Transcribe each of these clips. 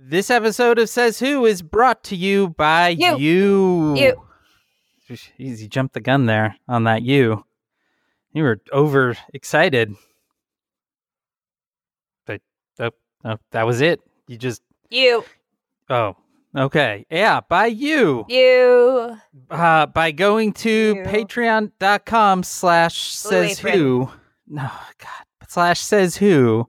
This episode of Says Who is brought to you by You. you. You. Jeez, you jumped the gun there on that you. You were over excited. But oh, oh, that was it. You just You. oh okay yeah by you You. uh by going to You. patreon.com slash says who no god slash says who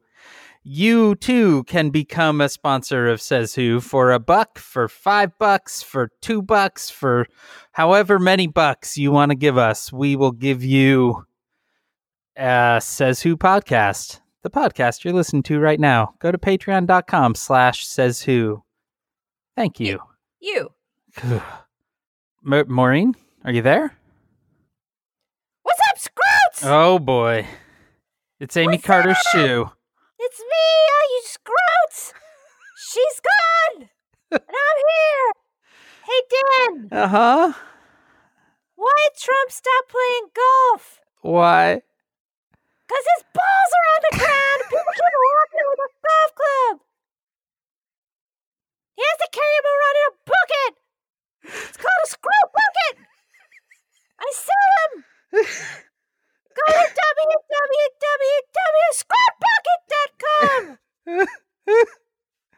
you too can become a sponsor of says who for a buck for five bucks for two bucks for however many bucks you want to give us. We will give you uh says who podcast the podcast you're listening to right now. Go to patreon.com slash says who. Thank you. You. Ma- maureen are you there? What's up, Scrouts? oh boy. It's amy What's carter's shoe It's me, all you Scrouts. She's gone. and I'm here. Hey, Dan. uh-huh Why did Trump stop playing golf? why Because his balls are on the ground. People keep walking with a golf club. He has to carry them around in a bucket. It's called a screw bucket. I sell them. Go to www.screwbucket.com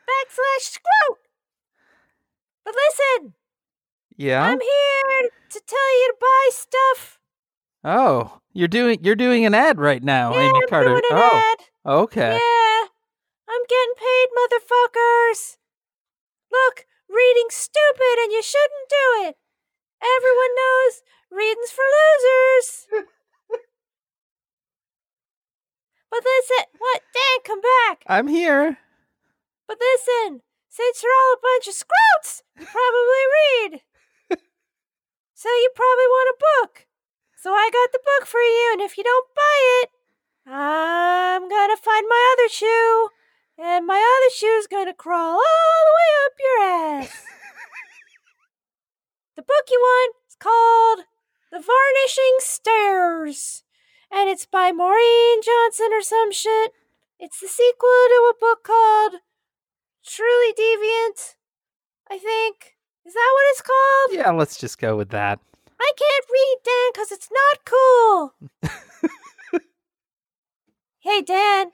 backslash screw. But listen, yeah I'm here to tell you to buy stuff. oh you're doing you're doing an ad right now yeah, amy I'm carter doing an oh ad. okay Yeah, I'm getting paid, motherfuckers. Look, reading's stupid and you shouldn't do it. Everyone knows reading's for losers. But listen, what? Dan, come back. i'm here But listen, since you're all a bunch of scrouts, you probably read. so you probably want a book. So I got the book for you, and if you don't buy it, I'm gonna find my other shoe, and my other shoe's gonna crawl all the way up your ass. the book you want is called The Varnishing Stairs, and it's by Maureen Johnson or some shit. It's the sequel to a book called Truly Deviant, I think. Is that what it's called? yeah let's just go with that I can't read, Dan, because it's not cool. hey, Dan,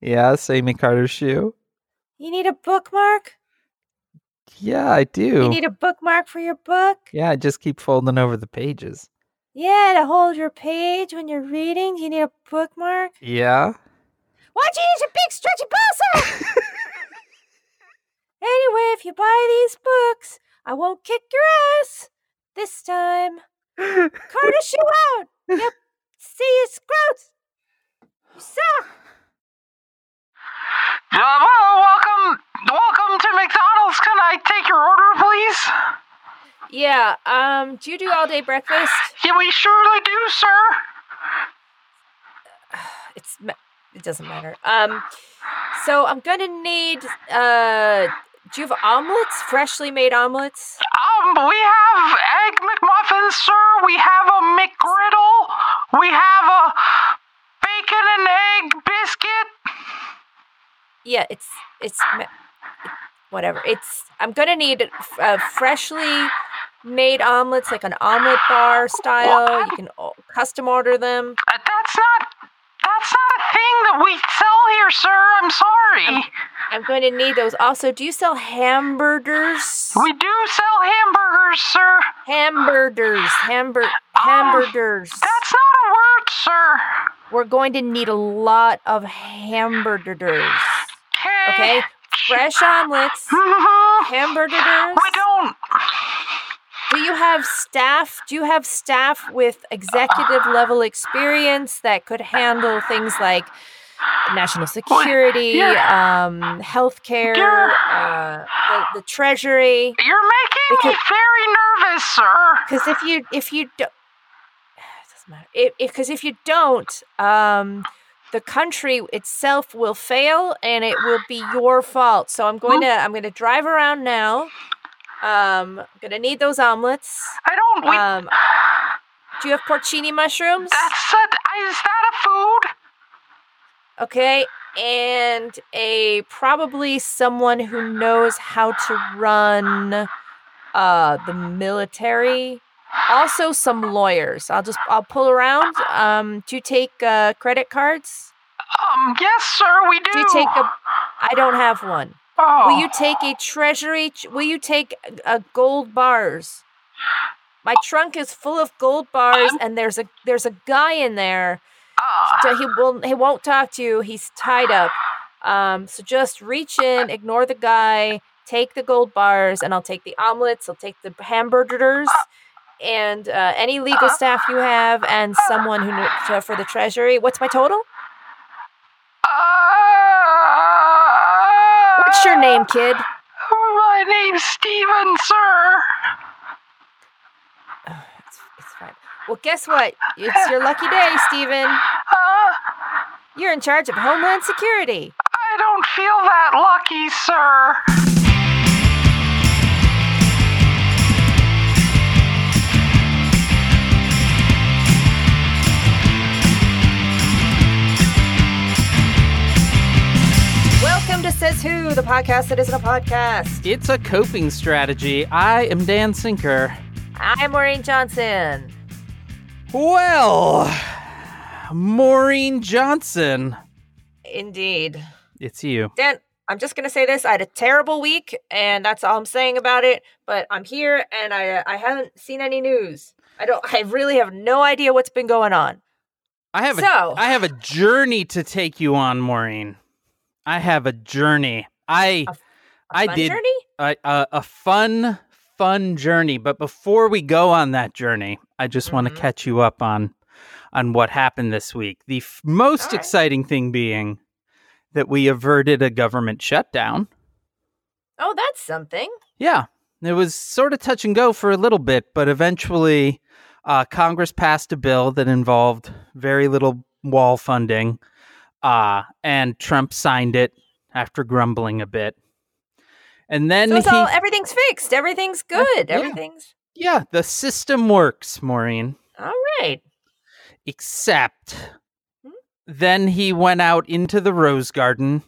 yes amy carter's shoe you need a bookmark? yeah i do You need a bookmark for your book? yeah i just keep folding over the pages Yeah, to hold your page when you're reading. Do you need a bookmark? yeah Why don't you use your big stretchy balsa? anyway, if you buy these books, I won't kick your ass this time. Carter shoe out. Yep. See you, Scrouts. You suck. Uh, well, welcome, welcome to McDonald's. Can I take your order, please? Yeah. Um. Do you do all day breakfast? Yeah, we surely do, sir. It's. It doesn't matter. Um. So I'm gonna need. Uh. Do you have omelets? Freshly made omelets? Um, we have egg McMuffins, sir. We have a McGriddle. We have a bacon and egg biscuit. Yeah. It's. It's. Whatever. It's. I'm gonna need uh, freshly made omelets, like an omelet bar style. You can custom order them. Uh, that's not. That's not a thing that we sell here, sir. I'm sorry. I'm going to need those. Also, do you sell hamburgers? we do sell hamburgers, sir. Hamburgers, hamburg, hamburgers. That's not a word, sir. We're going to need a lot of hamburgers. Okay, fresh omelets, Mhm. hamburgers. We don't. Do you have staff? Do you have staff with executive level experience that could handle things like national security, you're- um, healthcare, uh, the, the treasury? You're making me very nervous, sir. Because if you if you do, it doesn't matter. If because if you don't, um, the country itself will fail, and it will be your fault. So I'm going to I'm going to drive around now. Um, gonna need those omelets. I don't. We, Um, do you have porcini mushrooms? that's a, is that a food? Okay. and a probably someone who knows how to run uh the military. Also some lawyers. I'll just I'll pull around. Um do you take uh credit cards? Um, yes, sir, we do. Do you take a I don't have one. Oh, Will you take a treasury? Will you take a gold bars? My trunk is full of gold bars, and there's a there's a guy in there. So he will he won't talk to you. He's tied up. Um, so just reach in, ignore the guy, take the gold bars, and I'll take the omelets. I'll take the hamburgers, and uh, any legal staff you have, and someone who for the treasury. What's my total? uh, What's your name, kid? My name's Steven, sir. It's, it's fine. Well, guess what? It's your lucky day, Steven. Uh, You're in charge of Homeland Security. I don't feel that lucky, sir. Says Who, the podcast that isn't a podcast. It's a coping strategy. I am Dan Sinker. I'm Maureen Johnson. Well, Maureen Johnson. Indeed. It's you. Dan, I'm just going to say this. I had a terrible week, and that's all I'm saying about it. But I'm here, and I, uh, I haven't seen any news. I don't. I really have no idea what's been going on. I have So- I have a journey to take you on, Maureen. I have a journey. I A A I did Journey? a, a, a fun fun journey, but before we go on that journey, I just want Mhm. to catch you up on on what happened this week. The f- most right. exciting thing being that we averted a government shutdown. Oh, that's something. Yeah, it was sort of touch and go for a little bit, but eventually uh, Congress passed a bill that involved very little wall funding, uh, and Trump signed it after grumbling a bit. And then So it's he, all everything's fixed. Everything's good. yeah. Everything's yeah, the system works, Maureen. all right. Except Hmm? then he went out into the rose garden,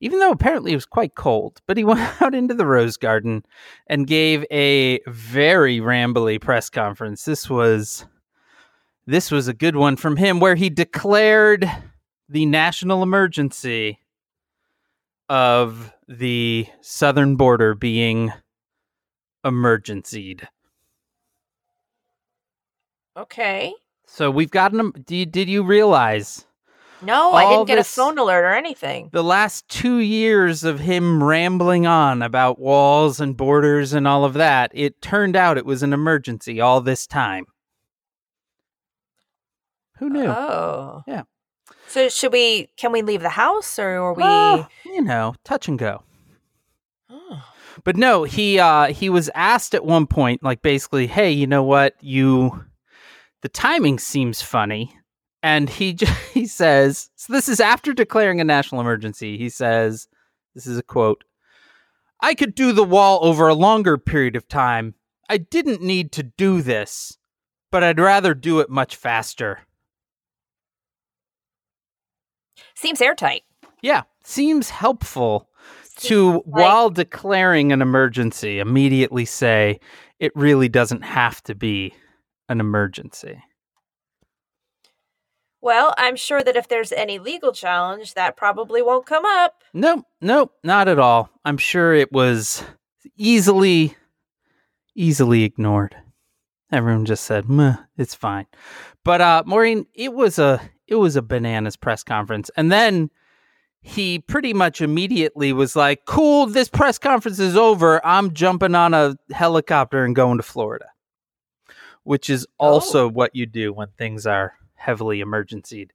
even though apparently it was quite cold, but he went out into the rose garden and gave a very rambly press conference. This was this was a good one from him where he declared the national emergency of the southern border being emergencied. Okay. So we've gotten. Did, did you realize No, I didn't get this- a phone alert or anything. the last two years of him rambling on about walls and borders and all of that? It turned out it was an emergency all this time. Who knew? Oh. Yeah. So should we? Can we leave the house, or are we? Well, you know, touch and go. Oh. But no, he uh he was asked at one point, like basically, hey, you know what, you the timing seems funny. And he j- he says, so this is after declaring a national emergency. He says, this is a quote. I could do the wall over a longer period of time. I didn't need to do this, but I'd rather do it much faster. Seems airtight. Yeah, seems helpful to like- while declaring an emergency immediately say it really doesn't have to be an emergency. Well, I'm sure that if there's any legal challenge, that probably won't come up. Nope, nope, not at all. I'm sure it was easily easily ignored. Everyone just said, Meh, it's fine. But uh Maureen, it was a it was a bananas press conference. And then he pretty much immediately was like, Cool, this press conference is over. I'm jumping on a helicopter and going to Florida. Which is also what you do when things are heavily emergencied.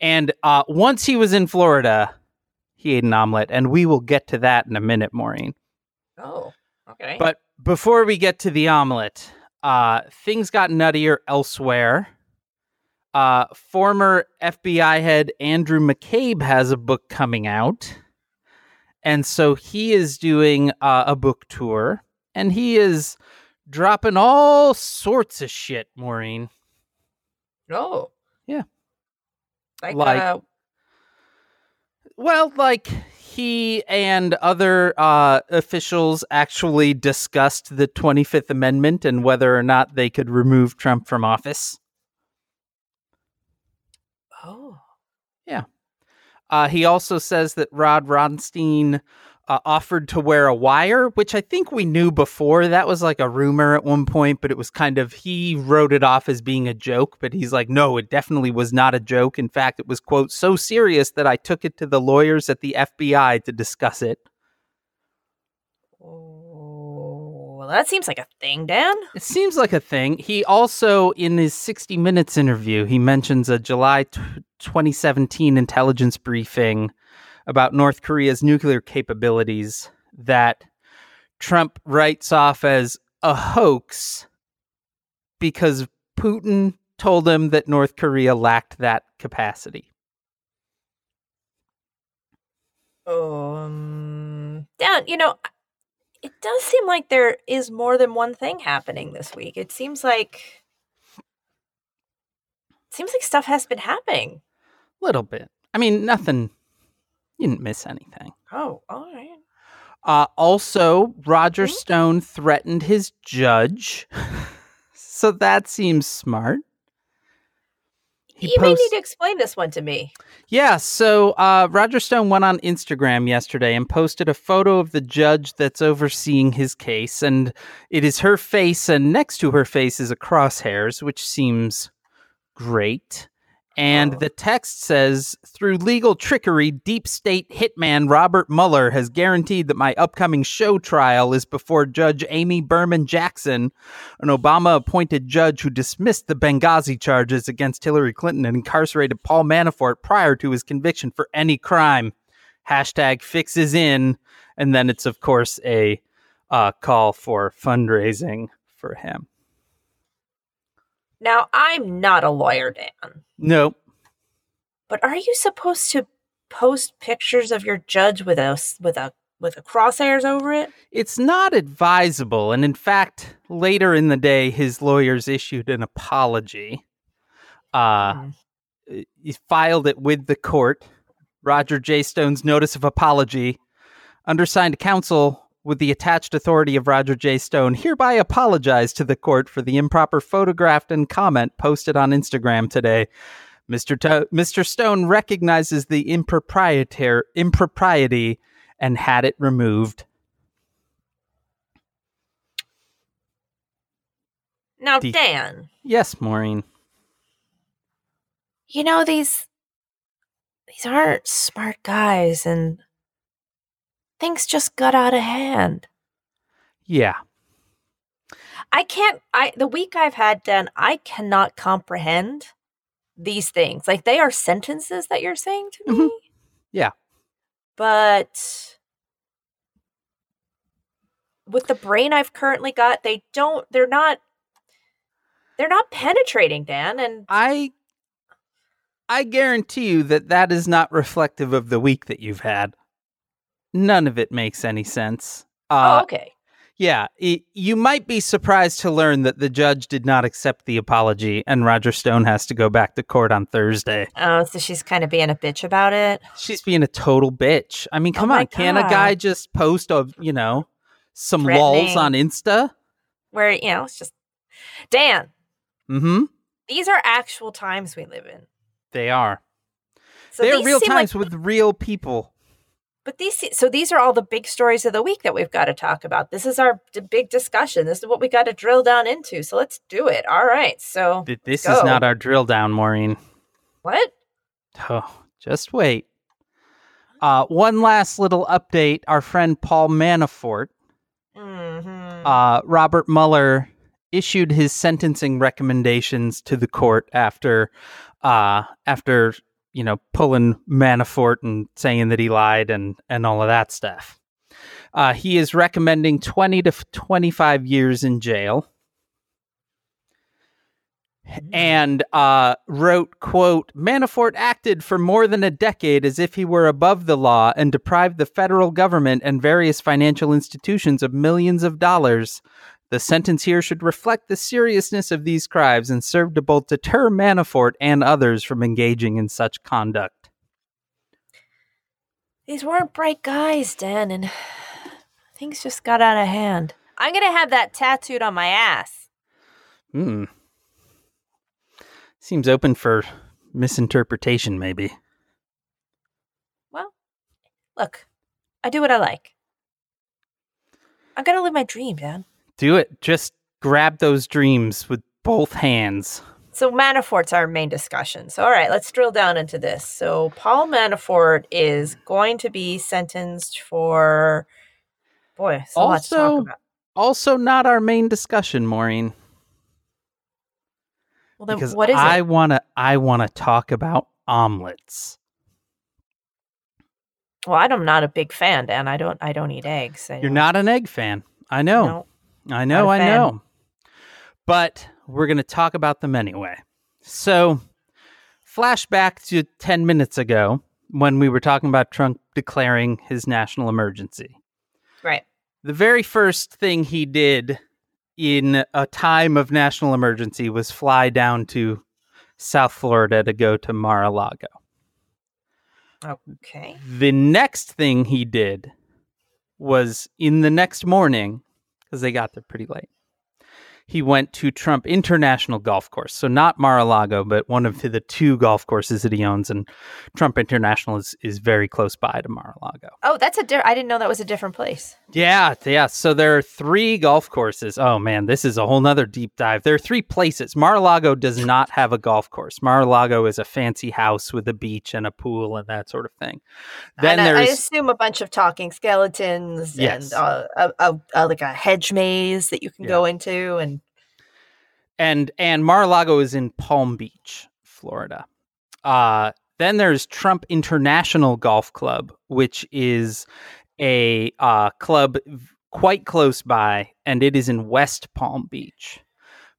And uh once he was in Florida, he ate an omelet, and we will get to that in a minute, Maureen. Oh, okay. But before we get to the omelet, uh, things got nuttier elsewhere. Uh, former FBI head Andrew McCabe has a book coming out. And so he is doing uh, a book tour and he is dropping all sorts of shit, Maureen. oh, Yeah. Like, Like- uh, Well, like he and other uh, officials actually discussed the 25th Amendment and whether or not they could remove Trump from office. Oh. Uh, he also says that Rod Rosenstein uh, offered to wear a wire, which I think we knew before. That was like a rumor at one point, but it was kind of, he wrote it off as being a joke, but he's like, no, it definitely was not a joke. In fact, it was, quote, so serious that I took it to the lawyers at the FBI to discuss it. Oh, well, that seems like a thing, Dan. It seems like a thing. He also, in his 60 Minutes interview, he mentions a July t- 2017 intelligence briefing about North Korea's nuclear capabilities that Trump writes off as a hoax because Putin told him that North Korea lacked that capacity. Um, Dan, you know, it does seem like there is more than one thing happening this week. It seems like it seems like stuff has been happening. A little bit. I mean, nothing. You didn't miss anything. Oh, all right. Uh, also, Roger Hmm? Stone threatened his judge. so that seems smart. He you may need to explain this one to me. Yeah, so uh, Roger Stone went on Instagram yesterday and posted a photo of the judge that's overseeing his case, and it is her face, and next to her face is a crosshairs, which seems great. And Oh. the text says, through legal trickery, deep state hitman Robert Mueller has guaranteed that my upcoming show trial is before Judge Amy Berman Jackson, an Obama appointed judge who dismissed the Benghazi charges against Hillary Clinton and incarcerated Paul Manafort prior to his conviction for any crime. Hashtag fixes in. And then it's, of course, a uh, call for fundraising for him. Now, I'm not a lawyer, Dan, Nope. but are you supposed to post pictures of your judge with a with a with a crosshairs over it? It's not advisable. And in fact, later in the day, his lawyers issued an apology. Uh, Hmm. he filed it with the court. Roger J. Stone's notice of apology, undersigned counsel with the attached authority of Roger J. Stone, hereby apologize to the court for the improper photograph and comment posted on Instagram today. Mr. To- Mr. Stone recognizes the improprietar- impropriety and had it removed. Now, The- Dan, Yes, Maureen. you know these these aren't smart guys and things just got out of hand. Yeah. I can't I the week I've had Dan, I cannot comprehend these things. Like they are sentences that you're saying to me. Mhm. Yeah. But with the brain I've currently got, they don't they're not they're not penetrating, Dan, and I I guarantee you that that is not reflective of the week that you've had. None of it makes any sense. Uh, oh, okay. Yeah, i you might be surprised to learn that the judge did not accept the apology, and Roger Stone has to go back to court on Thursday. Oh, so she's kind of being a bitch about it. She's being a total bitch. I mean, Oh come my on, can a guy just post of you know some lulls on Insta? Where, you know, it's just Dan, Mm-hmm. these are actual times we live in. They are. So they are real times like, with real people. But these so these are all the big stories of the week that we've got to talk about. This is our big discussion. This is what we got to drill down into. So let's do it. All right. So Th- This go. is not our drill down, Maureen. what? Oh, just wait. Uh, one last little update. Our friend Paul Manafort, Mm-hmm. uh, Robert Mueller, issued his sentencing recommendations to the court after, uh, after you know, pulling Manafort and saying that he lied and and all of that stuff. Uh, he is recommending twenty to twenty five years in jail. and uh, wrote, quote, Manafort acted for more than a decade as if he were above the law and deprived the federal government and various financial institutions of millions of dollars. The sentence here should reflect the seriousness of these crimes and serve to both deter Manafort and others from engaging in such conduct. These weren't bright guys, Dan, and things just got out of hand. I'm gonna have that tattooed on my ass. Hmm. Seems open for misinterpretation, maybe. Well, look, I do what I like. I'm gonna live my dream, Dan. Do it. Just grab those dreams with both hands. So Manafort's our main discussion. So all right, let's drill down into this. So Paul Manafort is going to be sentenced for boy, so Also- talk about. Also, not our main discussion, Maureen. Well, then because what is I it? wanna I wanna talk about omelets. Well, I'm not a big fan, Dan. I don't. I don't eat eggs. I You're don't- not an egg fan. I know. No. I know, I know. But we're going to talk about them anyway. So, flashback to 10 minutes ago when we were talking about Trump declaring his national emergency. Right. The very first thing he did in a time of national emergency was fly down to South Florida to go to Mar a Lago. Okay. The next thing he did was in the next morning, because they got there pretty late. He went to Trump International Golf Course. So not Mar-a-Lago, but one of the two golf courses that he owns. And Trump International is, is very close by to Mar-a-Lago. Oh, that's a. I didn't know that was a different place. Yeah, yeah. So there are three golf courses. Oh man, this is a whole nother deep dive. There are three places. Mar-a-Lago does not have a golf course. Mar-a-Lago is a fancy house with a beach and a pool and that sort of thing. Then and I, I assume a bunch of talking skeletons Yes. and uh, a, a, a, like a hedge maze that you can go into, and and and Mar-a-Lago is in Palm Beach, Florida. Uh, then there's Trump International Golf Club, which is a uh, club quite close by, and it is in West Palm Beach.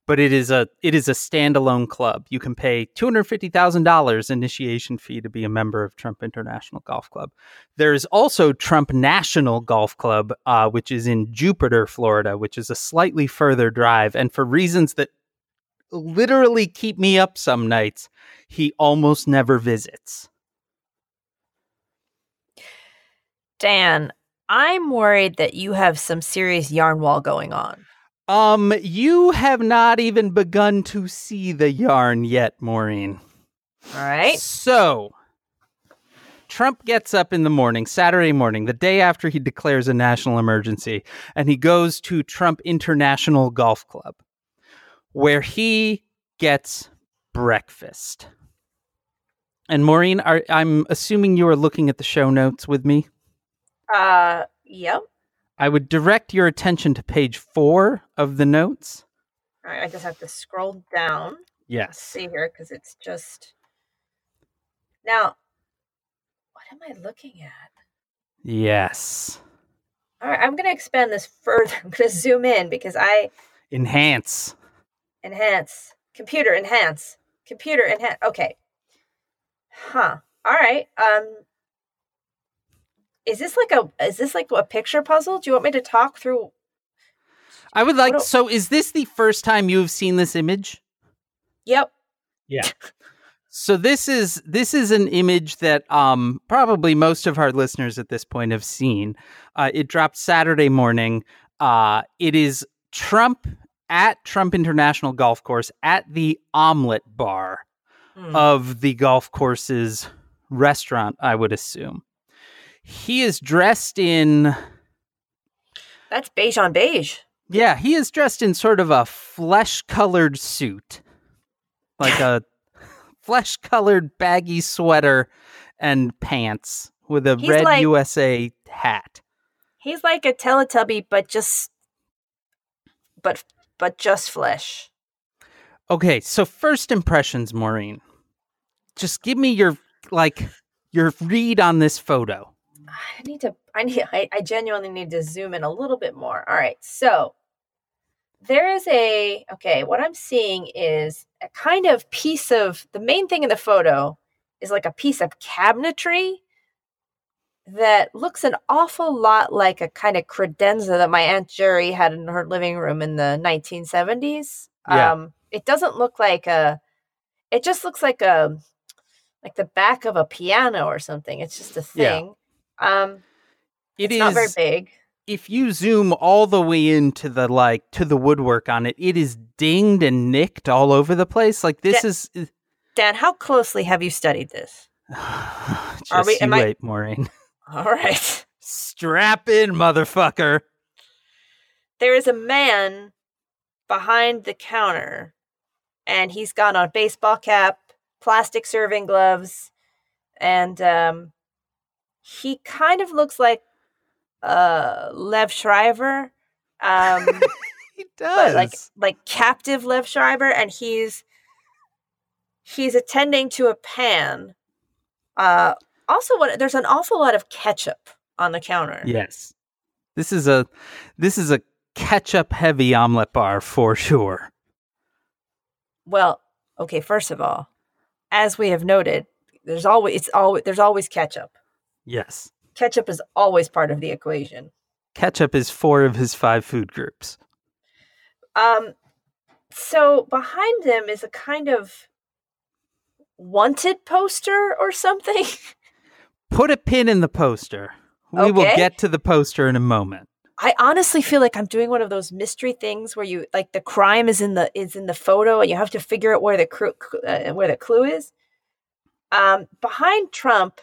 But it is a it is a standalone club. You can pay two hundred fifty thousand dollars initiation fee to be a member of Trump International Golf Club. There's also Trump National Golf Club, uh, which is in Jupiter, Florida, which is a slightly further drive. And for reasons that literally keep me up some nights, he almost never visits. Dan, I'm worried that you have some serious yarn wall going on. Um, you have not even begun to see the yarn yet, Maureen. All right. So, Trump gets up in the morning, Saturday morning, the day after he declares a national emergency, and he goes to Trump International Golf Club, where he gets breakfast. And Maureen, are, I'm assuming you are looking at the show notes with me. Uh, yep. I would direct your attention to page four of the notes. All right. I just have to scroll down. Let's see here because it's just now. What am I looking at? Yes. All right, I'm going to expand this further. I'm going to zoom in because I Enhance. enhance computer enhance computer enhance. Okay. Huh. All right. Um is this like a is this like a picture puzzle? Do you want me to talk through I would like. Do- So, is this the first time you have seen this image? Yep. Yeah. So this is this is an image that um probably most of our listeners at this point have seen. Uh, it dropped Saturday morning. Uh, it is Trump at Trump International Golf Course at the Omelet Bar Hmm. of the golf course's restaurant. I would assume he is dressed in That's beige on beige. Yeah, he is dressed in sort of a flesh colored suit, like a flesh colored baggy sweater and pants with a He's red like- USA hat. He's like a Teletubby but just but but just flesh. Okay, so first impressions, Maureen. Just give me your like your read on this photo. I need to I need I, I genuinely need to zoom in a little bit more. All right. So there is a okay, what I'm seeing is a kind of piece of the main thing in the photo is like a piece of cabinetry that looks an awful lot like a kind of credenza that my aunt Jerry had in her living room in the 1970s. Yeah. Um it doesn't look like a it just looks like a like the back of a piano or something. It's just a Yeah. thing. Um, It it's not very big. if you zoom all the way into the like to the woodwork on it, it is dinged and nicked all over the place. Like this is Dan, how closely have you studied this? just we- you am I- wait, Maureen. All right. Strap in, motherfucker. There is a man behind the counter, and he's got on a baseball cap, plastic serving gloves, and um, he kind of looks like uh, Liev Schreiber. Um, He does. like like captive Liev Schreiber and he's he's attending to a pan. Uh, also, what there's an awful lot of ketchup on the counter. yes. This is a this is a ketchup heavy omelet bar for sure. Well, okay. First of all, as we have noted, there's always it's always there's always ketchup. Yes. Ketchup is always part of the equation. Ketchup is four of his five food groups. Um, so behind them is a kind of wanted poster or something. Put a pin in the poster. We will get to the poster in a moment. I honestly feel like I'm doing one of those mystery things where you like the crime is in the is in the photo and you have to figure out where the cru- uh, where the clue is. Um, behind Trump,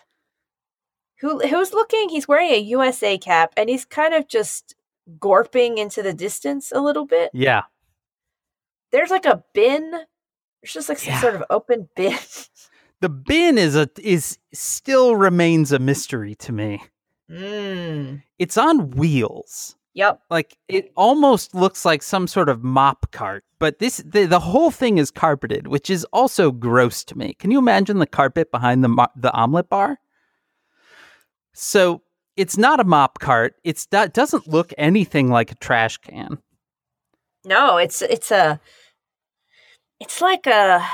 who who's looking, he's wearing a USA cap and he's kind of just gorping into the distance a little bit. Yeah. There's like a bin. There's just like some Yeah. sort of open bin. The bin is a is still remains a mystery to me. mm. It's on wheels. Yep. Like it almost looks like some sort of mop cart, but this the, the whole thing is carpeted, which is also gross to me. Can you imagine the carpet behind the the omelet bar? So it's not a mop cart. It's that doesn't look anything like a trash can. No, it's it's a it's like a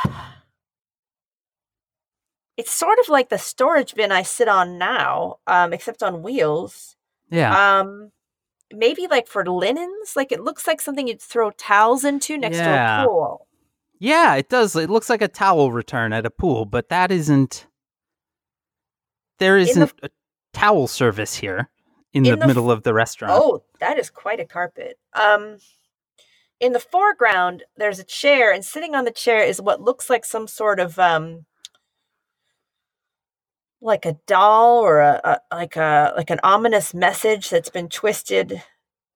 it's sort of like the storage bin I sit on now, um, except on wheels. Yeah, Um maybe like for linens, like it looks like something you'd throw towels into next to a pool. yeah, it does. It looks like a towel return at a pool, but that isn't. There the- isn't a towel service here in, In the, the f- middle of the restaurant. Oh, that is quite a carpet. Um in the foreground there's a chair and sitting on the chair is what looks like some sort of um like a doll or a, a like a like an ominous message that's been twisted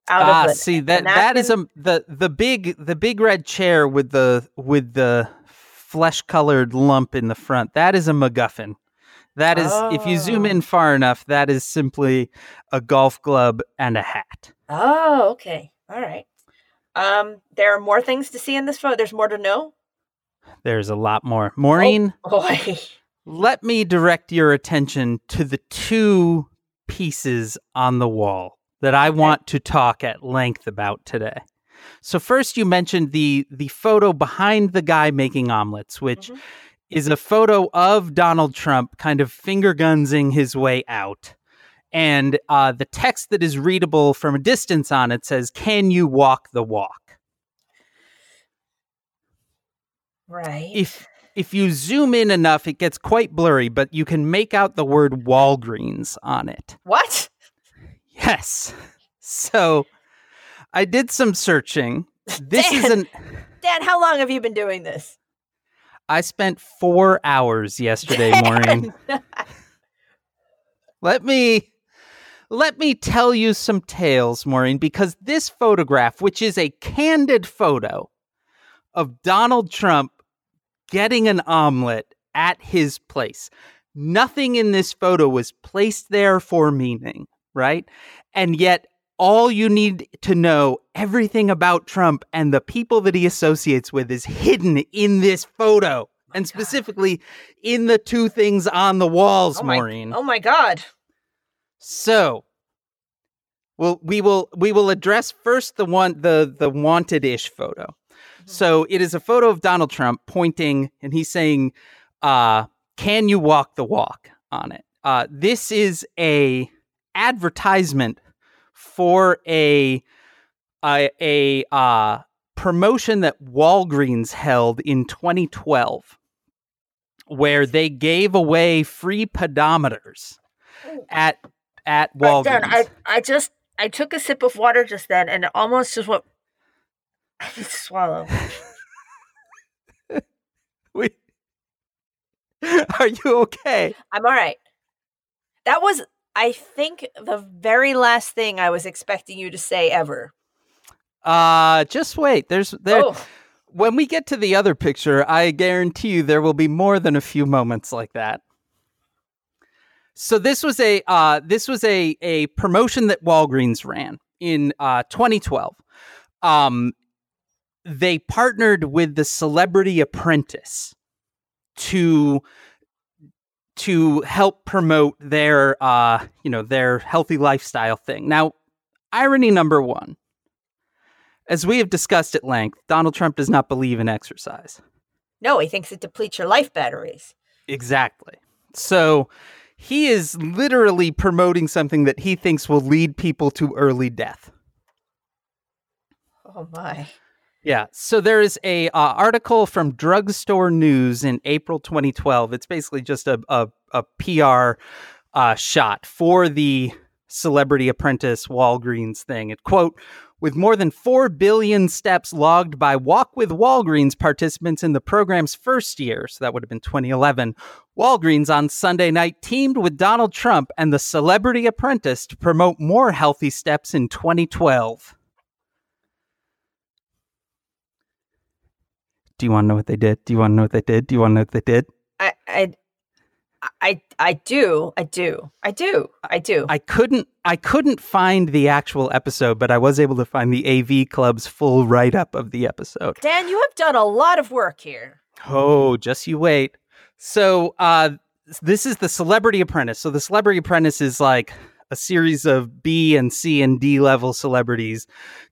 out ah, of a, see that that is a the the big the big red chair with the with the flesh colored lump in the front. That is a MacGuffin. That is, if you zoom Oh. in far enough, that is simply a golf glove and a hat. Oh, okay. All right. Um there are more things to see in this photo. There's more to know. There's a lot more. Maureen, Boy. let me direct your attention to the two pieces on the wall that I want to talk at length about today. So first you mentioned the the photo behind the guy making omelets, which Mhm. Is a photo of Donald Trump kind of finger gunsing his way out. And uh, the text that is readable from a distance on it says, Can you walk the walk? Right. If if you zoom in enough, it gets quite blurry, but you can make out the word Walgreens on it. what? Yes. So I did some searching. This is Dan. an Dan, how long have you been doing this? I spent four hours yesterday morning. Let me let me tell you some tales, Maureen, because this photograph, which is a candid photo of Donald Trump getting an omelet at his place. Nothing in this photo was placed there for meaning, right? And yet all you need to know everything about Trump and the people that he associates with is hidden in this photo and God. specifically in the two things on the walls, oh my, Maureen. Oh my god. So, well, we will we will address first the one the the wanted ish photo. Mm-hmm. So it is a photo of Donald Trump pointing, and he's saying, uh, "Can you walk the walk?" on it. Uh, this is a advertisement for a a, a uh, promotion that Walgreens held in 2012, where they gave away free pedometers at at Walgreens. then I, I just, I took a sip of water just then, and it almost just went. I need to swallow. We- Are you okay? I'm all right. That was, I think, the very last thing I was expecting you to say ever. Uh just wait. There's there Oh, when we get to the other picture, I guarantee you there will be more than a few moments like that. So this was a uh, this was a a promotion that Walgreens ran in uh, 2012. Um, they partnered with the Celebrity Apprentice to to help promote their uh, you know their healthy lifestyle thing. Now, irony number one. As we have discussed at length, Donald Trump does not believe in exercise. no, he thinks it depletes your life batteries. Exactly. So he is literally promoting something that he thinks will lead people to early death. Oh, my. Yeah. So there is a uh, article from Drugstore News in April 2012. It's basically just a a, a PR uh, shot for the Celebrity Apprentice Walgreens thing. It quote. With more than 4 billion steps logged by Walk with Walgreens participants in the program's first year, so that would have been 2011, Walgreens on Sunday night teamed with Donald Trump and the Celebrity Apprentice to promote more healthy steps in 2012. Do you want to know what they did? Do you want to know what they did? Do you want to know what they did? I, I, I, I do. I do. I do. I do. I couldn't I couldn't find the actual episode, but I was able to find the AV Club's full write up of the episode. Dan, you have done a lot of work here. Oh, just you wait. So, uh this is the Celebrity Apprentice. So the Celebrity Apprentice is like a series of B and C and D level celebrities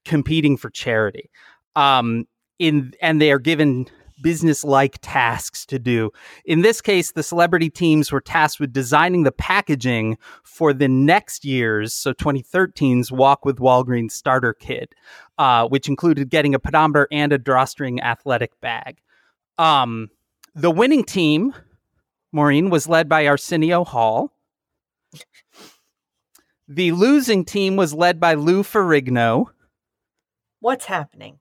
competing for charity. Um in and they are given business like tasks to do. In this case, the celebrity teams were tasked with designing the packaging for the next year's, so 2013's Walk with Walgreens starter kit, uh, which included getting a pedometer and a drawstring athletic bag. Um, the winning team, Maureen, was led by Arsenio Hall. The losing team was led by Lou Ferrigno. What's happening?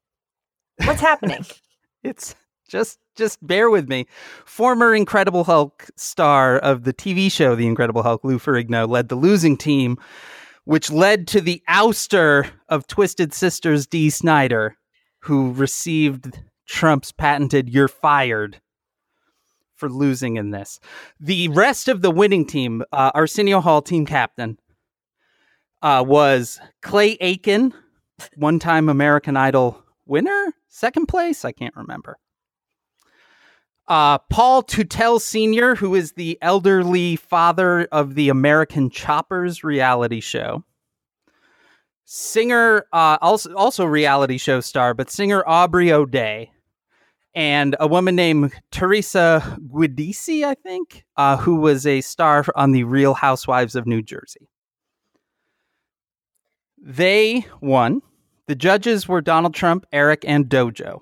What's happening? It's just just bear with me. Former Incredible Hulk star of the TV show The Incredible Hulk, Lou Ferrigno, led the losing team, which led to the ouster of Twisted Sister's Dee Snider, who received Trump's patented "You're fired" for losing in this. The rest of the winning team, uh, Arsenio Hall, team captain, uh, was Clay Aiken, one-time American Idol winner, second place, I can't remember. Uh, Paul Teutul Sr., who is the elderly father of the American Choppers reality show. Singer, uh, also also reality show star, but singer Aubrey O'Day, and a woman named Teresa Giudice, I think, uh, who was a star on the Real Housewives of New Jersey. They won. The judges were Donald Trump, Eric, and Dojo.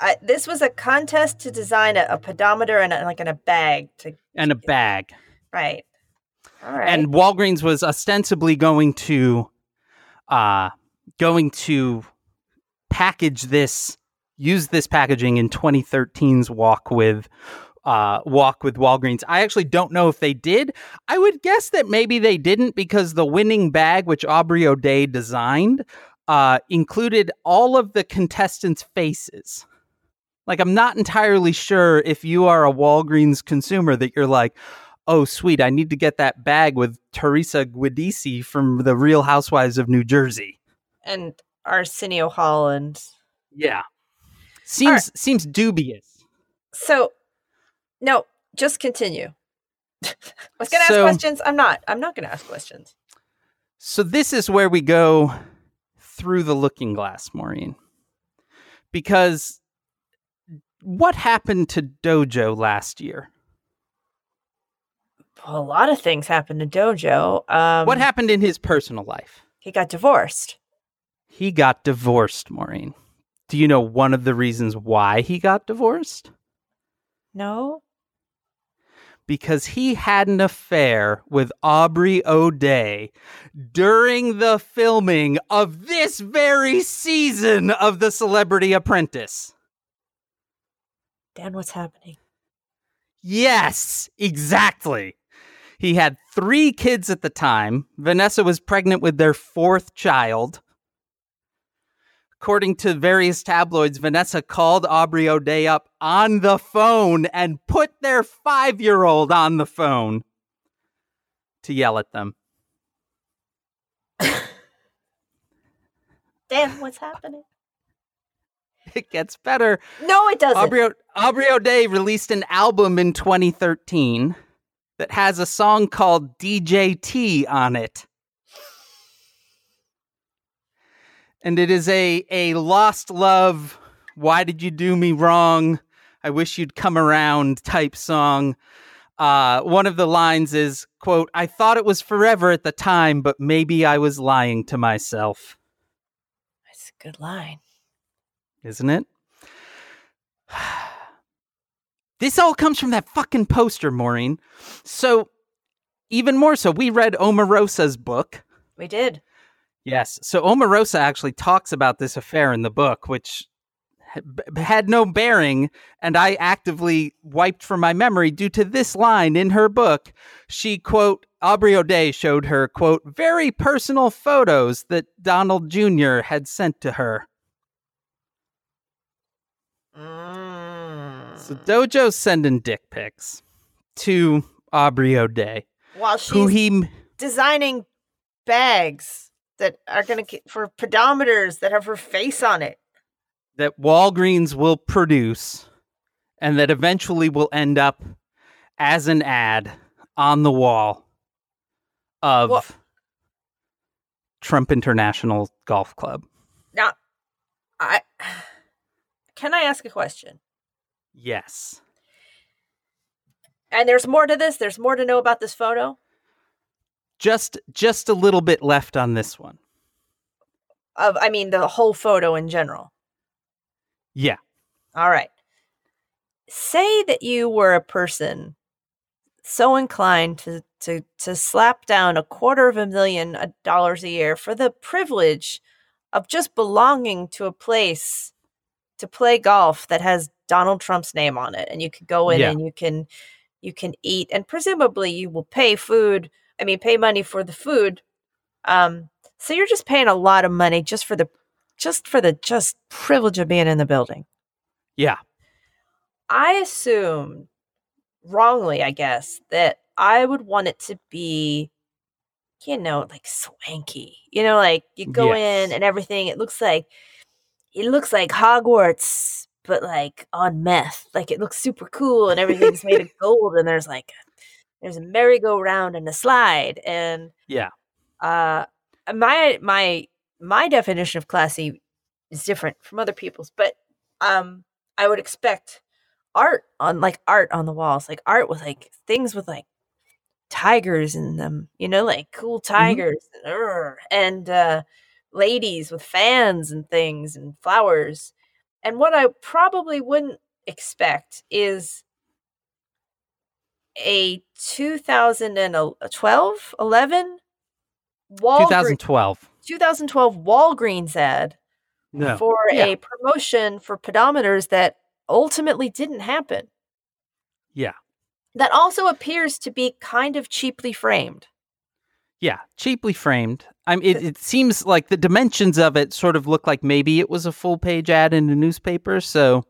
I, this was a contest to design a, a pedometer and a, like in a bag to and a bag. right. All right. And Walgreens was ostensibly going to uh going to package this use this packaging in 2013's walk with uh walk with Walgreens. I actually don't know if they did. I would guess that maybe they didn't because the winning bag which Aubrey O'Day designed uh included all of the contestants' faces. Like I'm not entirely sure if you are a Walgreens consumer that you're like, oh sweet, I need to get that bag with Teresa Giudice from the Real Housewives of New Jersey. and Arsenio Holland. Yeah. Seems seems dubious. so no, just continue. I was gonna So- ask questions. I'm not. I'm not gonna ask questions. So this is where we go through the looking glass, Maureen. Because what happened to Dojo last year? A lot of things happened to Dojo. Um, what happened in his personal life? He got divorced. He got divorced, Maureen. Do you know one of the reasons why he got divorced? No. Because he had an affair with Aubrey O'Day during the filming of this very season of The Celebrity Apprentice. Dan, what's happening? Yes, exactly. He had three kids at the time. Vanessa was pregnant with their fourth child. According to various tabloids, Vanessa called Aubrey O'Day up on the phone and put their five year old on the phone to yell at them. Damn, what's happening? It gets better. No, it doesn't. Aubrey, o- Aubrey O'Day released an album in 2013 that has a song called DJT on it. And it is a, a lost love, why did you do me wrong? I wish you'd come around type song. Uh, one of the lines is, quote, I thought it was forever at the time, but maybe I was lying to myself. That's a good line. isn't it? This all comes from that fucking poster, Maureen. So, even more so, we read Omarosa's book. We did. Yes. So, Omarosa actually talks about this affair in the book, which had no bearing, and I actively wiped from my memory due to this line in her book. She, quote, Aubrey O'Day showed her, quote, very personal photos that Donald Jr. had sent to her. Mm. So Dojo's sending dick pics to Aubrey O'Day, While she's who he designing bags that are going to for pedometers that have her face on it. that Walgreens will produce, and that eventually will end up as an ad on the wall of Well- Trump International Golf Club. Now, I can I ask a question? Yes. And there's more to this. There's more to know about this photo. Just just a little bit left on this one. Of I mean the whole photo in general. Yeah. All right. Say that you were a person so inclined to to to slap down a quarter of a million uh, dollars a year for the privilege of just belonging to a place to play golf that has Donald Trump's name on it and you can go in Yeah. and you can you can eat and presumably you will pay food I mean pay money for the food um so you're just paying a lot of money just for the just for the just privilege of being in the building Yeah. I assumed wrongly, I guess, that I would want it to be, you know, like swanky. You know, like you go Yes. in and everything. It looks like it looks like Hogwarts, but like on meth. Like it looks super cool and everything's made of gold. And there's like there's a merry-go-round and a slide. And Yeah. uh, my my my definition of classy is different from other people's, but um, I would expect art on like art on the walls, like art with like things with like tigers in them, you know, like cool tigers Urgh, and uh, ladies with fans and things and flowers. And what I probably wouldn't expect is a 2012 11 Walgreens 2012. 2012 Walgreens ad No. for Yeah. a promotion for pedometers that ultimately didn't happen. Yeah. That also appears to be kind of cheaply framed. Yeah, cheaply framed. I mean, it, it seems like the dimensions of it sort of look like maybe it was a full page ad in a newspaper. So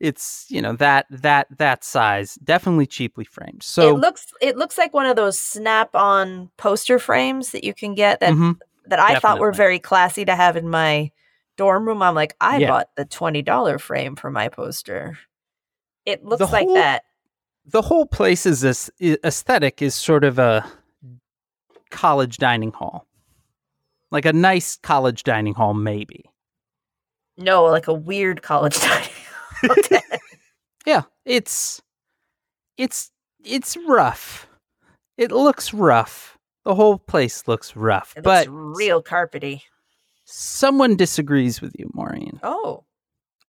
it's you know that that that size, definitely cheaply framed. So it looks it looks like one of those snap-on poster frames that you can get that Mhm. that I thought were very classy to have in my dorm room. I'm like, I Yeah. bought the $20 frame for my poster. It looks The like whole- that. the whole place is this aesthetic is sort of a college dining hall, like a nice college dining hall, maybe. No, like a weird college dining. Hall. yeah, it's it's it's rough. It looks rough. The whole place looks rough, It but looks real carpety. someone disagrees with you, Maureen. Oh.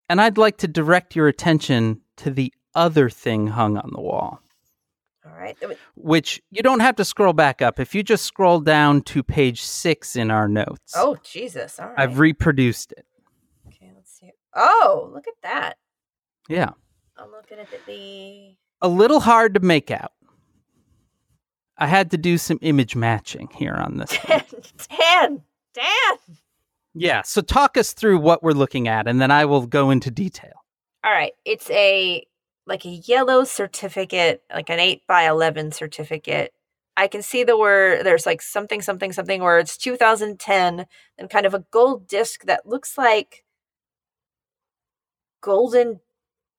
And I'd like to direct your attention to the other thing hung on the wall. All right. Which you don't have to scroll back up. If you just scroll down to page six in our notes, Oh, Jesus. All right. I've reproduced it. okay, let's see. Oh, look at that. Yeah. I'm looking at the. A little hard to make out. I had to do some image matching here on this. one. Dan! Dan! yeah. So talk us through what we're looking at, and then I will go into detail. All right. It's a like a yellow certificate, like an 8 by 11 certificate. I can see the word there's like something something something where it's 2010 and kind of a gold disc that looks like Golden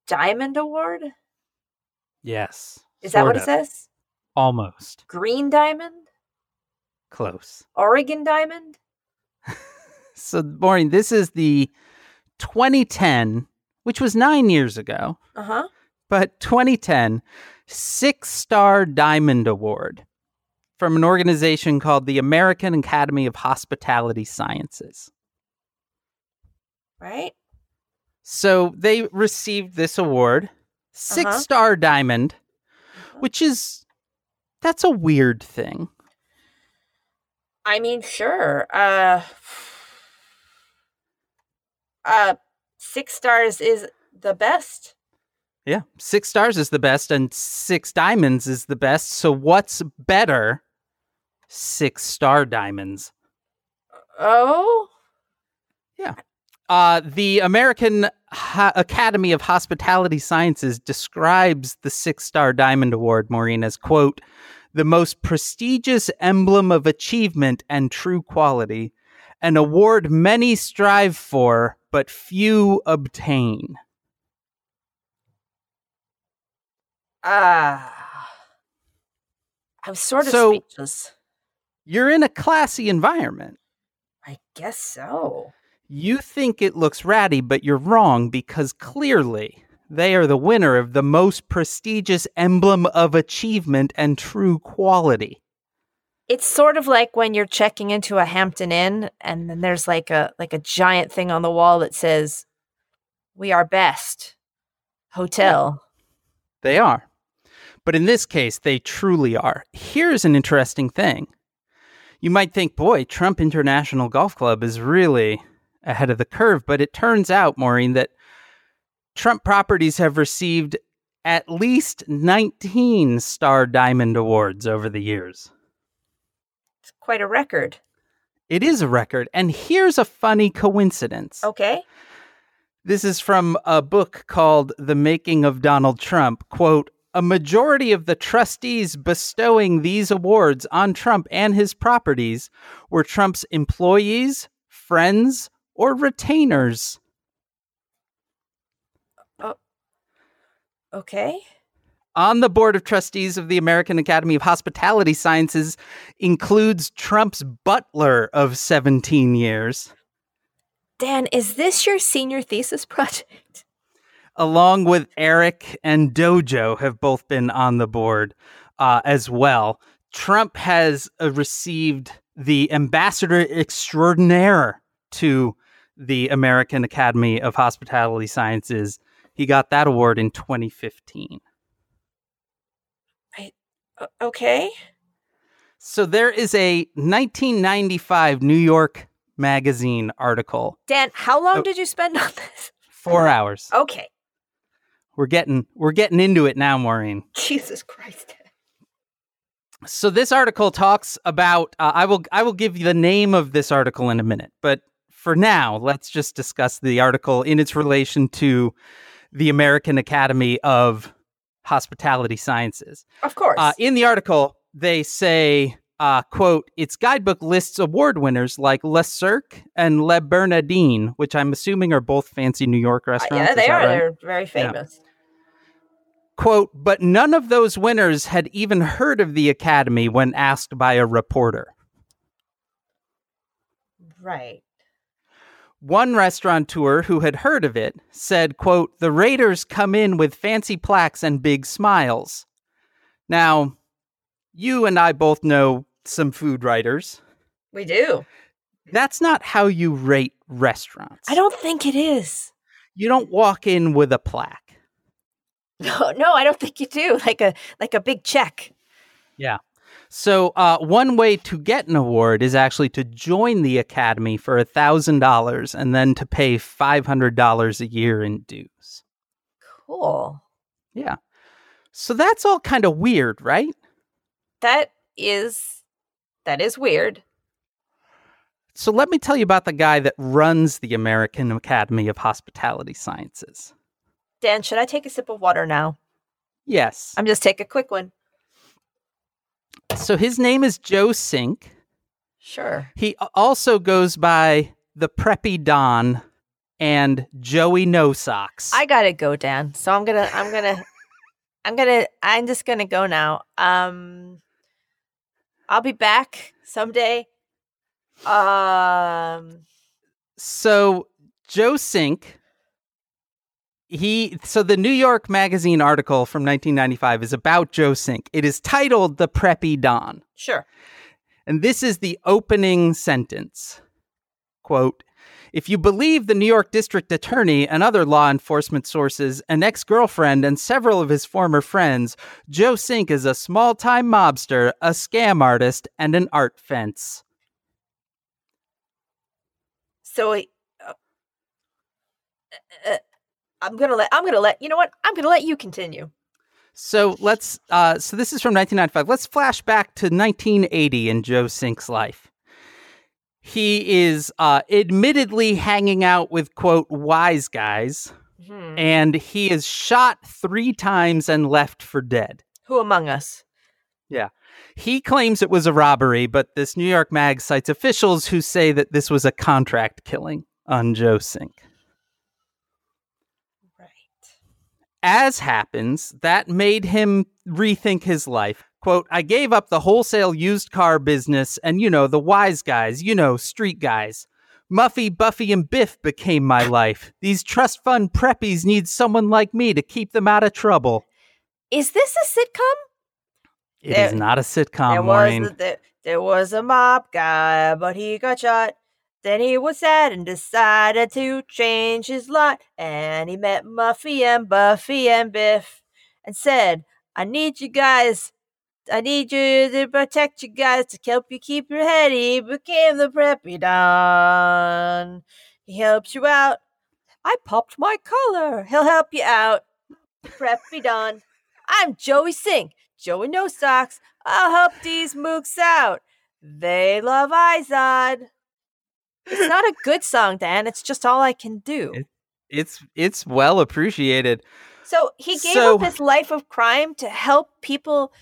Diamond Award. Yes. Is that what sort it says? Almost. Green Diamond? Close. Oregon Diamond? So, Maureen, this is the 2010, which was nine years ago, Uh-huh. But 2010 Six Star Diamond Award from an organization called the American Academy of Hospitality Sciences. Right? So they received this award, 6 Uh-huh. Star Diamond, which is that's a weird thing. I mean, sure. Uh uh six stars is the best. Yeah, six stars is the best, and six diamonds is the best. So what's better? Six star diamonds. Oh? Yeah. Uh, the American Ho- Academy of Hospitality Sciences describes the Six Star Diamond Award, Maureen, as quote, the most prestigious emblem of achievement and true quality, an award many strive for, but few obtain. Ah. I'm sort of So- speechless. You're in a classy environment. I guess so. You think it looks ratty, but you're wrong because clearly they are the winner of the most prestigious emblem of achievement and true quality. It's sort of like when you're checking into a Hampton Inn and then there's like a like a giant thing on the wall that says we are best hotel. They are. But in this case, they truly are. Here's an interesting thing. You might think, boy, Trump International Golf Club is really ahead of the curve, but it turns out, Maureen, that Trump properties have received at least 19 Star Diamond Awards over the years. It's quite a record. It is a record. And here's a funny coincidence. Okay. This is from a book called The Making of Donald Trump. Quote, a majority of the trustees bestowing these awards on Trump and his properties were Trump's employees, friends, or retainers. Oh, okay. On the board of trustees of the American Academy of Hospitality Sciences includes Trump's butler of 17 years. Dan, is this your senior thesis project? Along with Eric and Dojo, have both been on the board uh, as well. Trump has uh, received the ambassador extraordinaire to the American Academy of Hospitality Sciences. He got that award in 2015. O- okay. So there is a 1995 New York Magazine article, Dan, how long Oh. did you spend on this? four hours. Okay. We're getting we're getting into it now, Maureen. Jesus Christ. So this article talks about. Uh, I will I will give you the name of this article in a minute, but for now, let's just discuss the article in its relation to the American Academy of Hospitality Sciences. Of course. Uh, in the article, they say, uh, "quote Its guidebook lists award winners like Le Cirque and Le Bernardine, which I'm assuming are both fancy New York Uh, restaurants. yeah, they are. right? They're very famous. Quote, but none of those winners had even heard of the Academy when asked by a reporter. Right. One restaurateur who had heard of it said, quote, the Raiders come in with fancy plaques and big smiles. Now, you and I both know some food writers. We do. That's not how you rate restaurants. I don't think it is. You don't walk in with a plaque. No, no, I don't think you do. Like a like a big check. Yeah. So uh, one way to get an award is actually to join the academy for a thousand dollars and then to pay five hundred dollars a year in dues. Cool. Yeah. So that's all kind of weird, right? That is that is weird. So let me tell you about the guy that runs the American Academy of Hospitality Sciences. Dan, should I take a sip of water now? Yes. I'm just take a quick one. So his name is Joe Cinque. Sure. He also goes by the Preppy Don and Joey No Socks. I gotta go, Dan. So I'm gonna I'm gonna I'm gonna I'm just gonna go now. Um I'll be back someday. Um so Joe Cinque he so the New York Magazine article from 1995 is about Joe Cinque. It is titled The Preppy Don. sure. And this is the opening sentence. Quote, if you believe the New York District Attorney and other law enforcement sources, an ex girlfriend and several of his former friends, Joe Cinque is a small time mobster, a scam artist, and an art fence. So uh, uh, I'm gonna let I'm gonna let you know what I'm gonna let you continue. So let's, uh, so this is from 1995. Let's flash back to 1980 in Joe Cinque's life. He is uh, admittedly hanging out with, quote, wise guys, Hmm. and he is shot three times and left for dead. Who among us? Yeah. He claims it was a robbery, but this New York Mag cites officials who say that this was a contract killing on Joe Cinque. Right. As happens, that made him rethink his life. Quote, I gave up the wholesale used car business and, you know, the wise guys, you know, street guys. Muffy, Buffy, and Biff became my life. These trust fund preppies need someone like me to keep them out of trouble. Is this a sitcom? It is There- not a sitcom, there Maureen. was there, there was a mob guy, but he got shot. Then he was sad and decided to change his lot. And he met Muffy and Buffy and Biff and said, I need you guys. I need you to protect you guys to help you keep your head. He became the Preppy Don. He helps you out. I popped my collar. He'll help you out. Preppy Don. I'm Joey Cinque. Joey No Socks. I'll help these mooks out. They love Izod. It's not a good song, Dan. It's just all I can do. It- It's it's well appreciated. So he gave So- up his life of crime to help people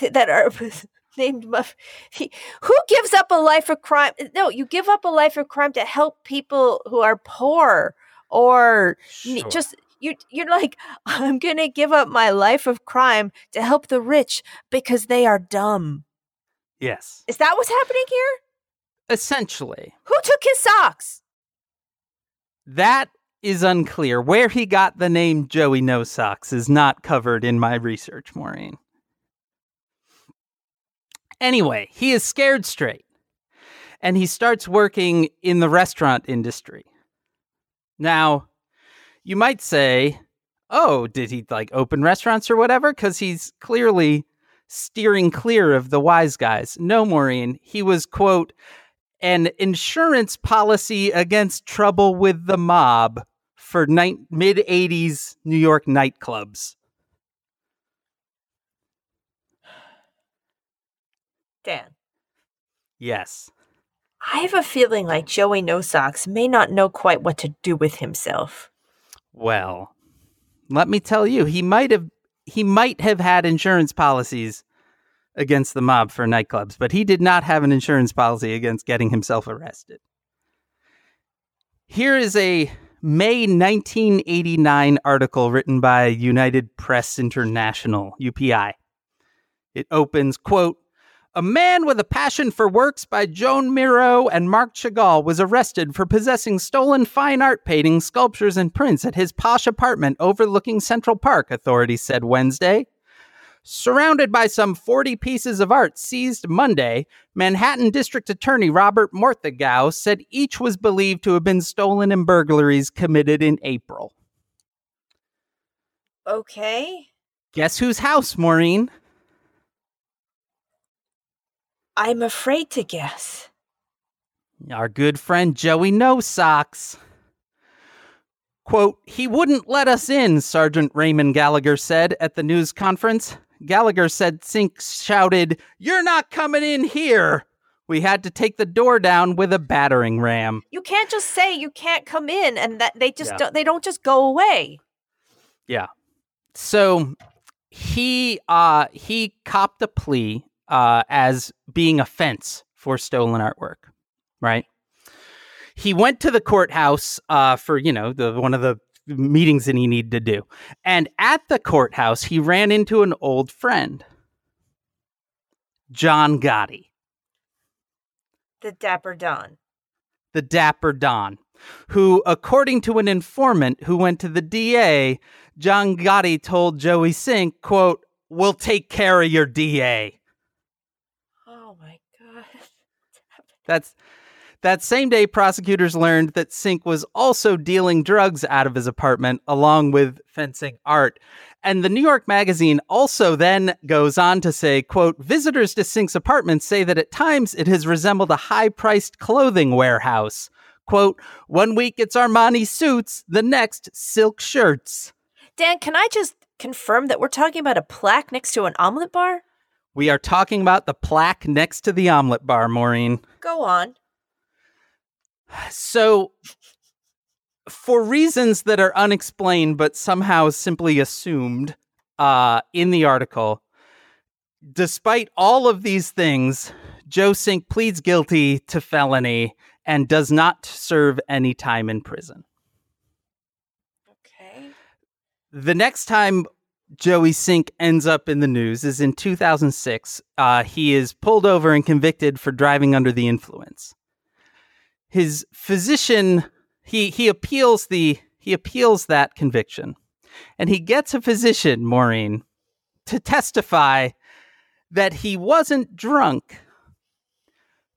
that are named Muff. Who gives up a life of crime? No, you give up a life of crime to help people who are poor or Sure. just you. You're like, I'm gonna give up my life of crime to help the rich because they are dumb. yes, Is that what's happening here? essentially. Who took his socks? That is unclear. Where he got the name Joey No Socks is not covered in my research, Maureen. Anyway, he is scared straight and he starts working in the restaurant industry. Now, you might say, oh, did he like open restaurants or whatever? Because he's clearly steering clear of the wise guys. No, Maureen, he was, quote, an insurance policy against trouble with the mob for ni- mid 80s New York nightclubs. Dan. Yes. I have a feeling like Joey No Socks may not know quite what to do with himself. Well, let me tell you, he might have he might have had insurance policies against the mob for nightclubs, but he did not have an insurance policy against getting himself arrested. Here is a May 1989 article written by United Press International, UPI. It opens, quote, a man with a passion for works by Joan Miro and Marc Chagall was arrested for possessing stolen fine art paintings, sculptures, and prints at his posh apartment overlooking Central Park, authorities said Wednesday. Surrounded by some 40 pieces of art seized Monday, Manhattan District Attorney Robert Morgenthau said each was believed to have been stolen in burglaries committed in April. Okay. Guess whose house, Maureen? I'm afraid to guess. Our good friend Joey No Socks. Quote, he wouldn't let us in, Sergeant Raymond Gallagher said at the news conference. Gallagher said Cinque shouted, You're not coming in here. We had to take the door down with a battering ram. You can't just say you can't come in and that they just Yeah. don't they don't just go away. Yeah. So he uh he copped a plea uh as being a fence for stolen artwork, right? He went to the courthouse uh for, you know, the one of the meetings that he needed to do. And at the courthouse, he ran into an old friend. John Gotti, The Dapper Don. the dapper Don, who according to an informant who went to the DA, John Gotti told Joey Cinque, quote, "We'll take care of your DA." Oh my god. That's that same day prosecutors learned that Cinque was also dealing drugs out of his apartment along with fencing art. And the New York Magazine also then goes on to say, quote, visitors to Cinque's apartment say that at times it has resembled a high-priced clothing warehouse. Quote, one week it's Armani suits, the next silk shirts. Dan, can I just confirm that we're talking about a plaque next to an omelet bar? We are talking about the plaque next to the omelet bar, Maureen. Go on. So, for reasons that are unexplained but somehow simply assumed uh, in the article, despite all of these things, Joe Cinque pleads guilty to felony and does not serve any time in prison. Okay. The next time Joey Cinque ends up in the news is in 2006. Uh, he is pulled over and convicted for driving under the influence. His physician he he appeals the he appeals that conviction, and he gets a physician, Maureen, to testify that he wasn't drunk,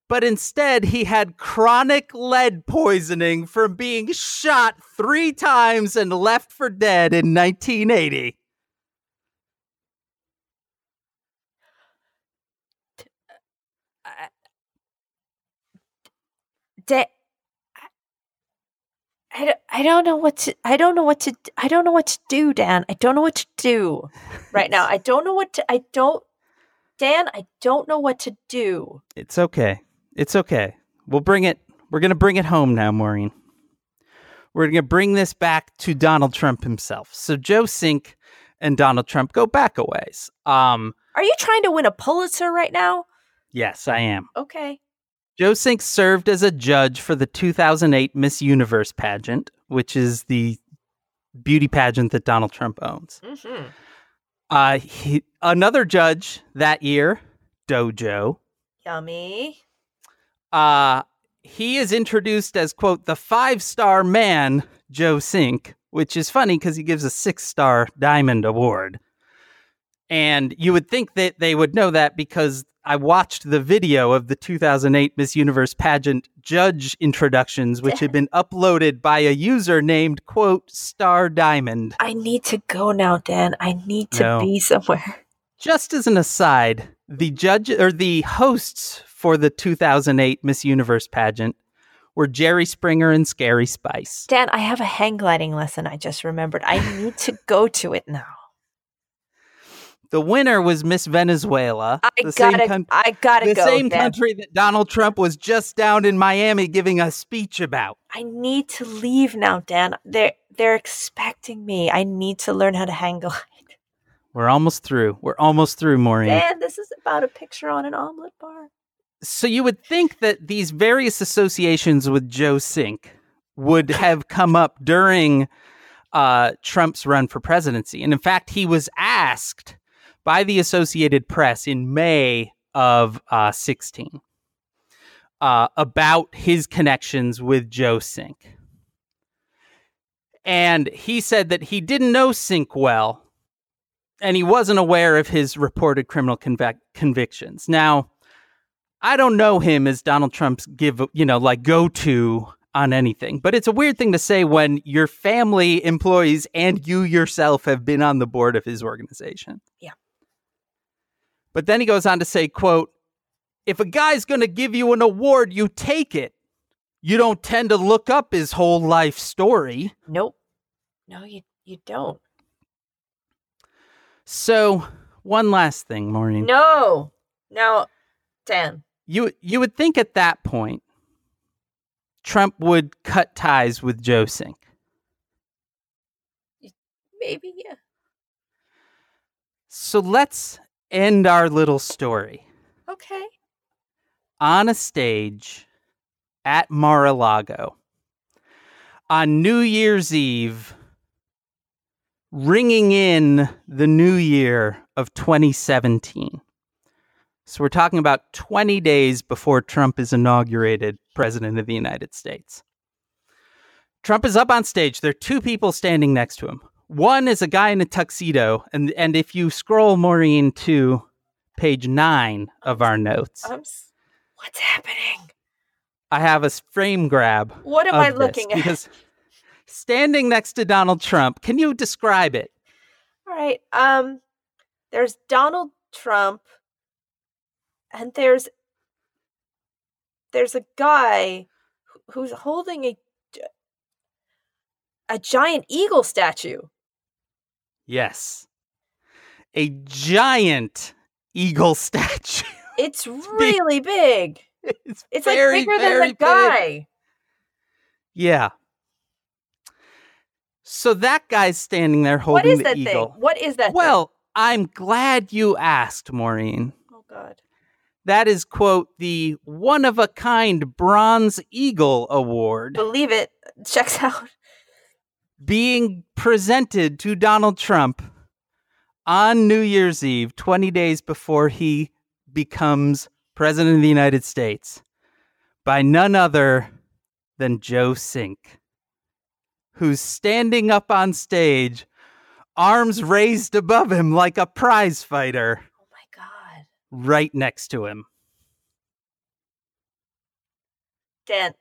but instead he had chronic lead poisoning from being shot three times and left for dead in 1980. I, don't- I don't know what to I don't know what to I don't know what to do, Dan. I don't know what to do right now. I don't know what to I don't Dan, I don't know what to do. It's okay. It's okay. We'll bring it. We're going to bring it home now, Maureen. We're going to bring this back to Donald Trump himself. So Joe Cinque and Donald Trump go back a ways. Um, Are you trying to win a Pulitzer right now? yes, I am. Okay. Joe Cinque served as a judge for the 2008 Miss Universe pageant, which is the beauty pageant that Donald Trump owns. Mm-hmm. Uh, he, another judge that year, Dojo, Yummy. uh, he is introduced as quote the five star man Joe Cinque, which is funny because he gives a six star diamond award. And you would think that they would know that because I watched the video of the 2008 Miss Universe pageant judge introductions, which had been uploaded by a user named quote Star Diamond. I need to go now, Dan. I need to No. be somewhere. Just as an aside, the judge or the hosts for the 2008 Miss Universe pageant were Jerry Springer and Scary Spice. Dan, I have a hang gliding lesson I just remembered. I need to go to it now. The winner was Miss Venezuela, I the gotta coun- I gotta the go. same Dan. country that Donald Trump was just down in Miami giving a speech about. I need to leave now, Dan. They're they're expecting me. I need to learn how to hang glide. We're almost through. We're almost through, Maureen. Dan, this is about a picture on an omelet bar. So you would think that these various associations with Joe Cinque would have come up during uh, Trump's run for presidency. And in fact, he was asked by the Associated Press in May of uh, 16 uh, about his connections with Joe Cinque. And he said that he didn't know Cinque well and he wasn't aware of his reported criminal convic- convictions. Now, I don't know him as Donald Trump's give, you know, like go to on anything. But it's a weird thing to say when your family, employees, and you yourself have been on the board of his organization. Yeah. But then he goes on to say, quote, if a guy's going to give you an award, you take it. You don't tend to look up his whole life story. Nope. No, you you don't. So, one last thing, Maureen. No. No. Dan. You you would think at that point Trump would cut ties with Joe Cinque. Maybe, yeah. So let's end our little story Okay. on a stage at Mar-a-Lago on New Year's Eve, ringing in the new year of 2017. So we're talking about 20 days before Trump is inaugurated president of the United States. Trump is up on stage. There are two people standing next to him. One is a guy in a tuxedo, and and if you scroll Maureen to page nine of our notes, I'm What's happening? I have a frame grab. What am I looking at? Because standing next to Donald Trump, can you describe it? All right. Um there's Donald Trump and there's there's a guy who's holding a a giant eagle statue. Yes, a giant eagle statue. It's really big. it's It's very, like bigger than the big. guy. Yeah. So that guy's standing there holding What is the that eagle. thing? What is that thing? Well, I'm glad you asked, Maureen. Oh god. That is, quote, the one of a kind Bronze Eagle Award Believe it. Checks out. Being presented to Donald Trump on New Year's Eve, 20 days before he becomes President of the United States, by none other than Joe Cinque, who's standing up on stage, arms raised above him like a prize fighter, Oh my god. right next to him. Dan.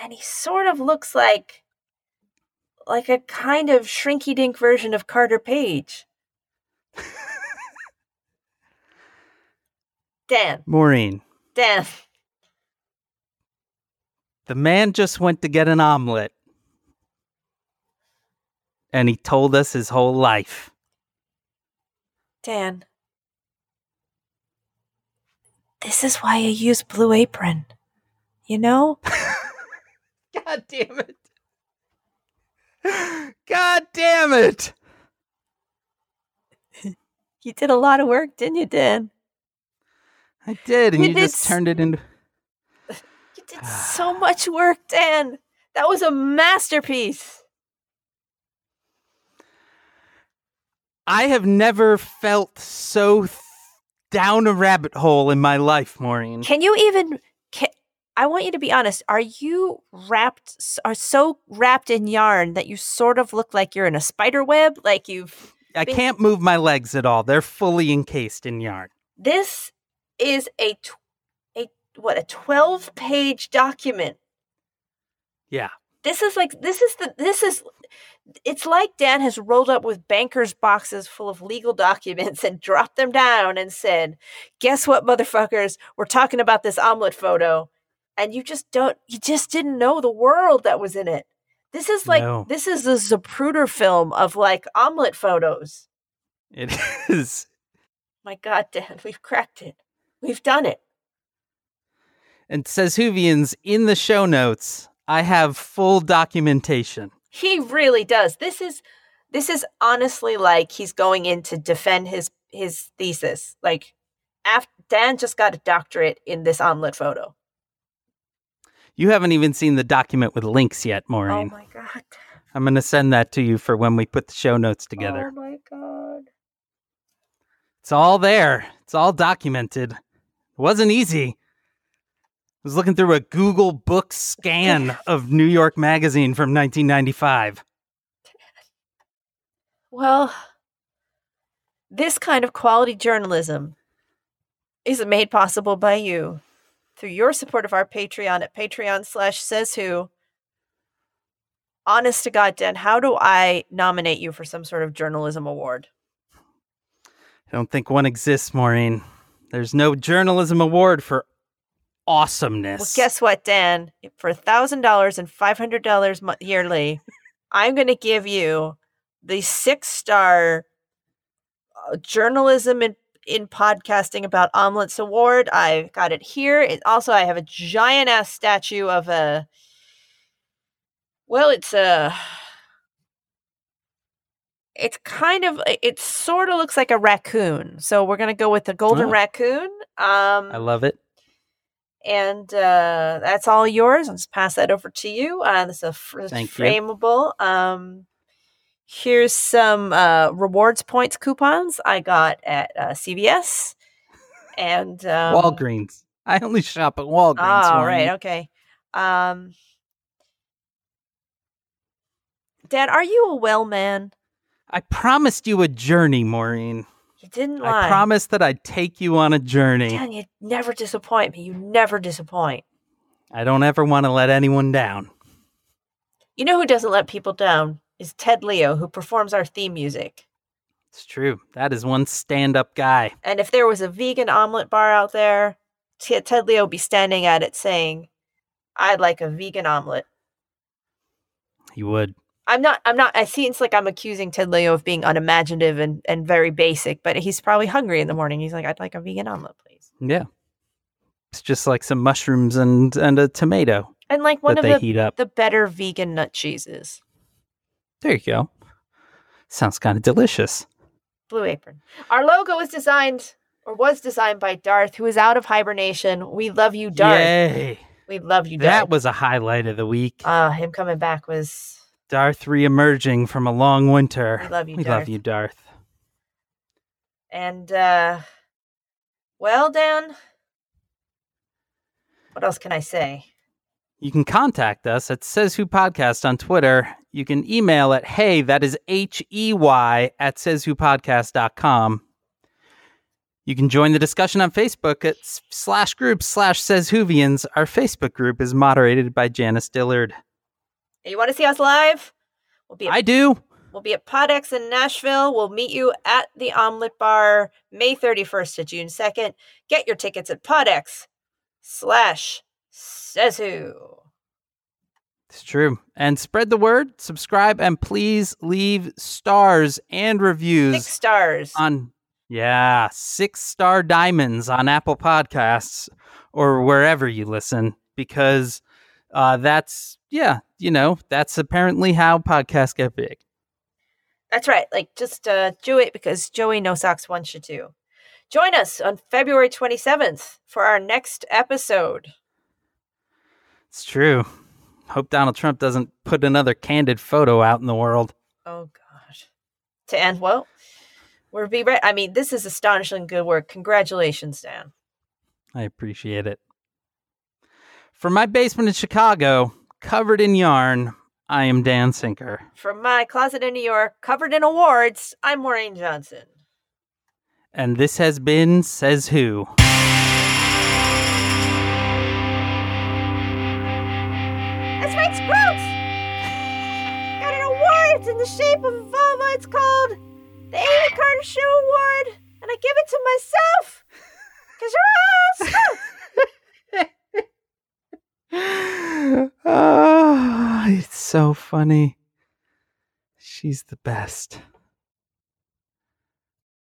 And he sort of looks like like a kind of shrinky dink version of Carter Page. Dan, Maureen, Dan, the man just went to get an omelet. And he told us his whole life. Dan. This is why I use Blue Apron. You know? God damn it. God damn it. You did a lot of work, didn't you, Dan? I did, and You you, did just s- turned it into. You did so much work, Dan. That was a masterpiece. I have never felt so th- down a rabbit hole in my life, Maureen. Can you even? I want you to be honest. Are you wrapped? Are so wrapped in yarn that you sort of look like you're in a spider web? Like you've. I been- can't move my legs at all. They're fully encased in yarn. This is a tw- a what a twelve page document. Yeah. This is like this is the this is. It's like Dan has rolled up with bankers' boxes full of legal documents and dropped them down and said, "Guess what, motherfuckers? We're talking about this omelet photo." And you just don't. You just didn't know the world that was in it. This is like No. this is the Zapruder film of like omelet photos. It is. My God, Dan, we've cracked it. We've done it. And says Whovians in the show notes, I have full documentation. He really does. This is this is honestly like he's going in to defend his his thesis. Like after Dan just got a doctorate in this omelet photo. You haven't even seen the document with links yet, oh Maureen. Oh my god. I'm going to send that to you for when we put the show notes together. Oh my god. It's all there. It's all documented. It wasn't easy. I was looking through a Google book scan of New York Magazine from 1995. Well, this kind of quality journalism is made possible by you. Through your support of our Patreon at Patreon slash says who. Honest to God, Dan, how do I nominate you for some sort of journalism award? I don't think one exists, Maureen. There's no journalism award for awesomeness. Well, guess what, Dan? For thousand dollars and five hundred dollars yearly, I'm going to give you the six star uh, journalism in in podcasting about omelets award. I've got it here. It, also, I have a giant ass statue of a. Well, it's a. It's kind of. It sort of looks like a raccoon. So we're gonna go with the golden Oh. raccoon. Um, I love it. and uh, that's all yours. I'll just pass that over to you. Uh, this is a fr- Thank you. frameable. Um, here's some uh, rewards points coupons I got at uh, CVS and um, Walgreens. I only shop at Walgreens. Oh, right, okay. Um, Dad, are you a well man? I promised you a journey, Maureen. You didn't lie. I promised that I'd take you on a journey. Dan, you never disappoint me. You never disappoint. I don't ever want to let anyone down. You know who doesn't let people down is Ted Leo, who performs our theme music. It's true. That is one stand up guy. And if there was a vegan omelet bar out there, T- Ted Leo would be standing at it saying, "I'd like a vegan omelet." He would. I'm not. I'm not. I seems like I'm accusing Ted Leo of being unimaginative and and very basic, but he's probably hungry in the morning. He's like, "I'd like a vegan omelet, please." Yeah. It's just like some mushrooms and, and a tomato And like one of the the better vegan nut cheeses, There you go. Sounds kind of delicious. Blue Apron. Our logo was designed or was designed by Darth, who is out of hibernation. We love you, Darth. Yay. We love you, Darth. That was a highlight of the week. uh, him coming back was. Darth re-emerging from a long winter. We love you, We Darth. love you, Darth. And uh well, Dan, what else can I say? You can contact us at Says Who Podcast on Twitter. You can email at hey, that is H E Y at sayswhopodcast.com. You can join the discussion on Facebook at slash group slash says Whovians. Our Facebook group is moderated by Janice Dillard. Hey, you want to see us live? We'll be at, I do. we'll be at Podex in Nashville. We'll meet you at the Omelet Bar May 31st to June 2nd. Get your tickets at Podex slash says who. It's true. And spread the word, subscribe, and please leave stars and reviews Six stars. on yeah six star diamonds on apple podcasts or wherever you listen because uh that's yeah you know that's apparently how podcasts get big That's right. Like, just uh, do it because Joey No Socks wants you to. Join us on February 27th for our next episode. it's true hope donald trump doesn't put another candid photo out in the world Oh God. To end well, we're be right. I mean, this is astonishing good work. Congratulations, Dan. i appreciate it from my basement in chicago covered in yarn i am dan sinker From my closet in New York, covered in awards, I'm Maureen Johnson. and this has been says who Right, Sprouts! Got an award. It's in the shape of a vulva. It's called the Amy Carter Show Award. And I give it to myself. Because you're all oh, it's so funny. She's the best.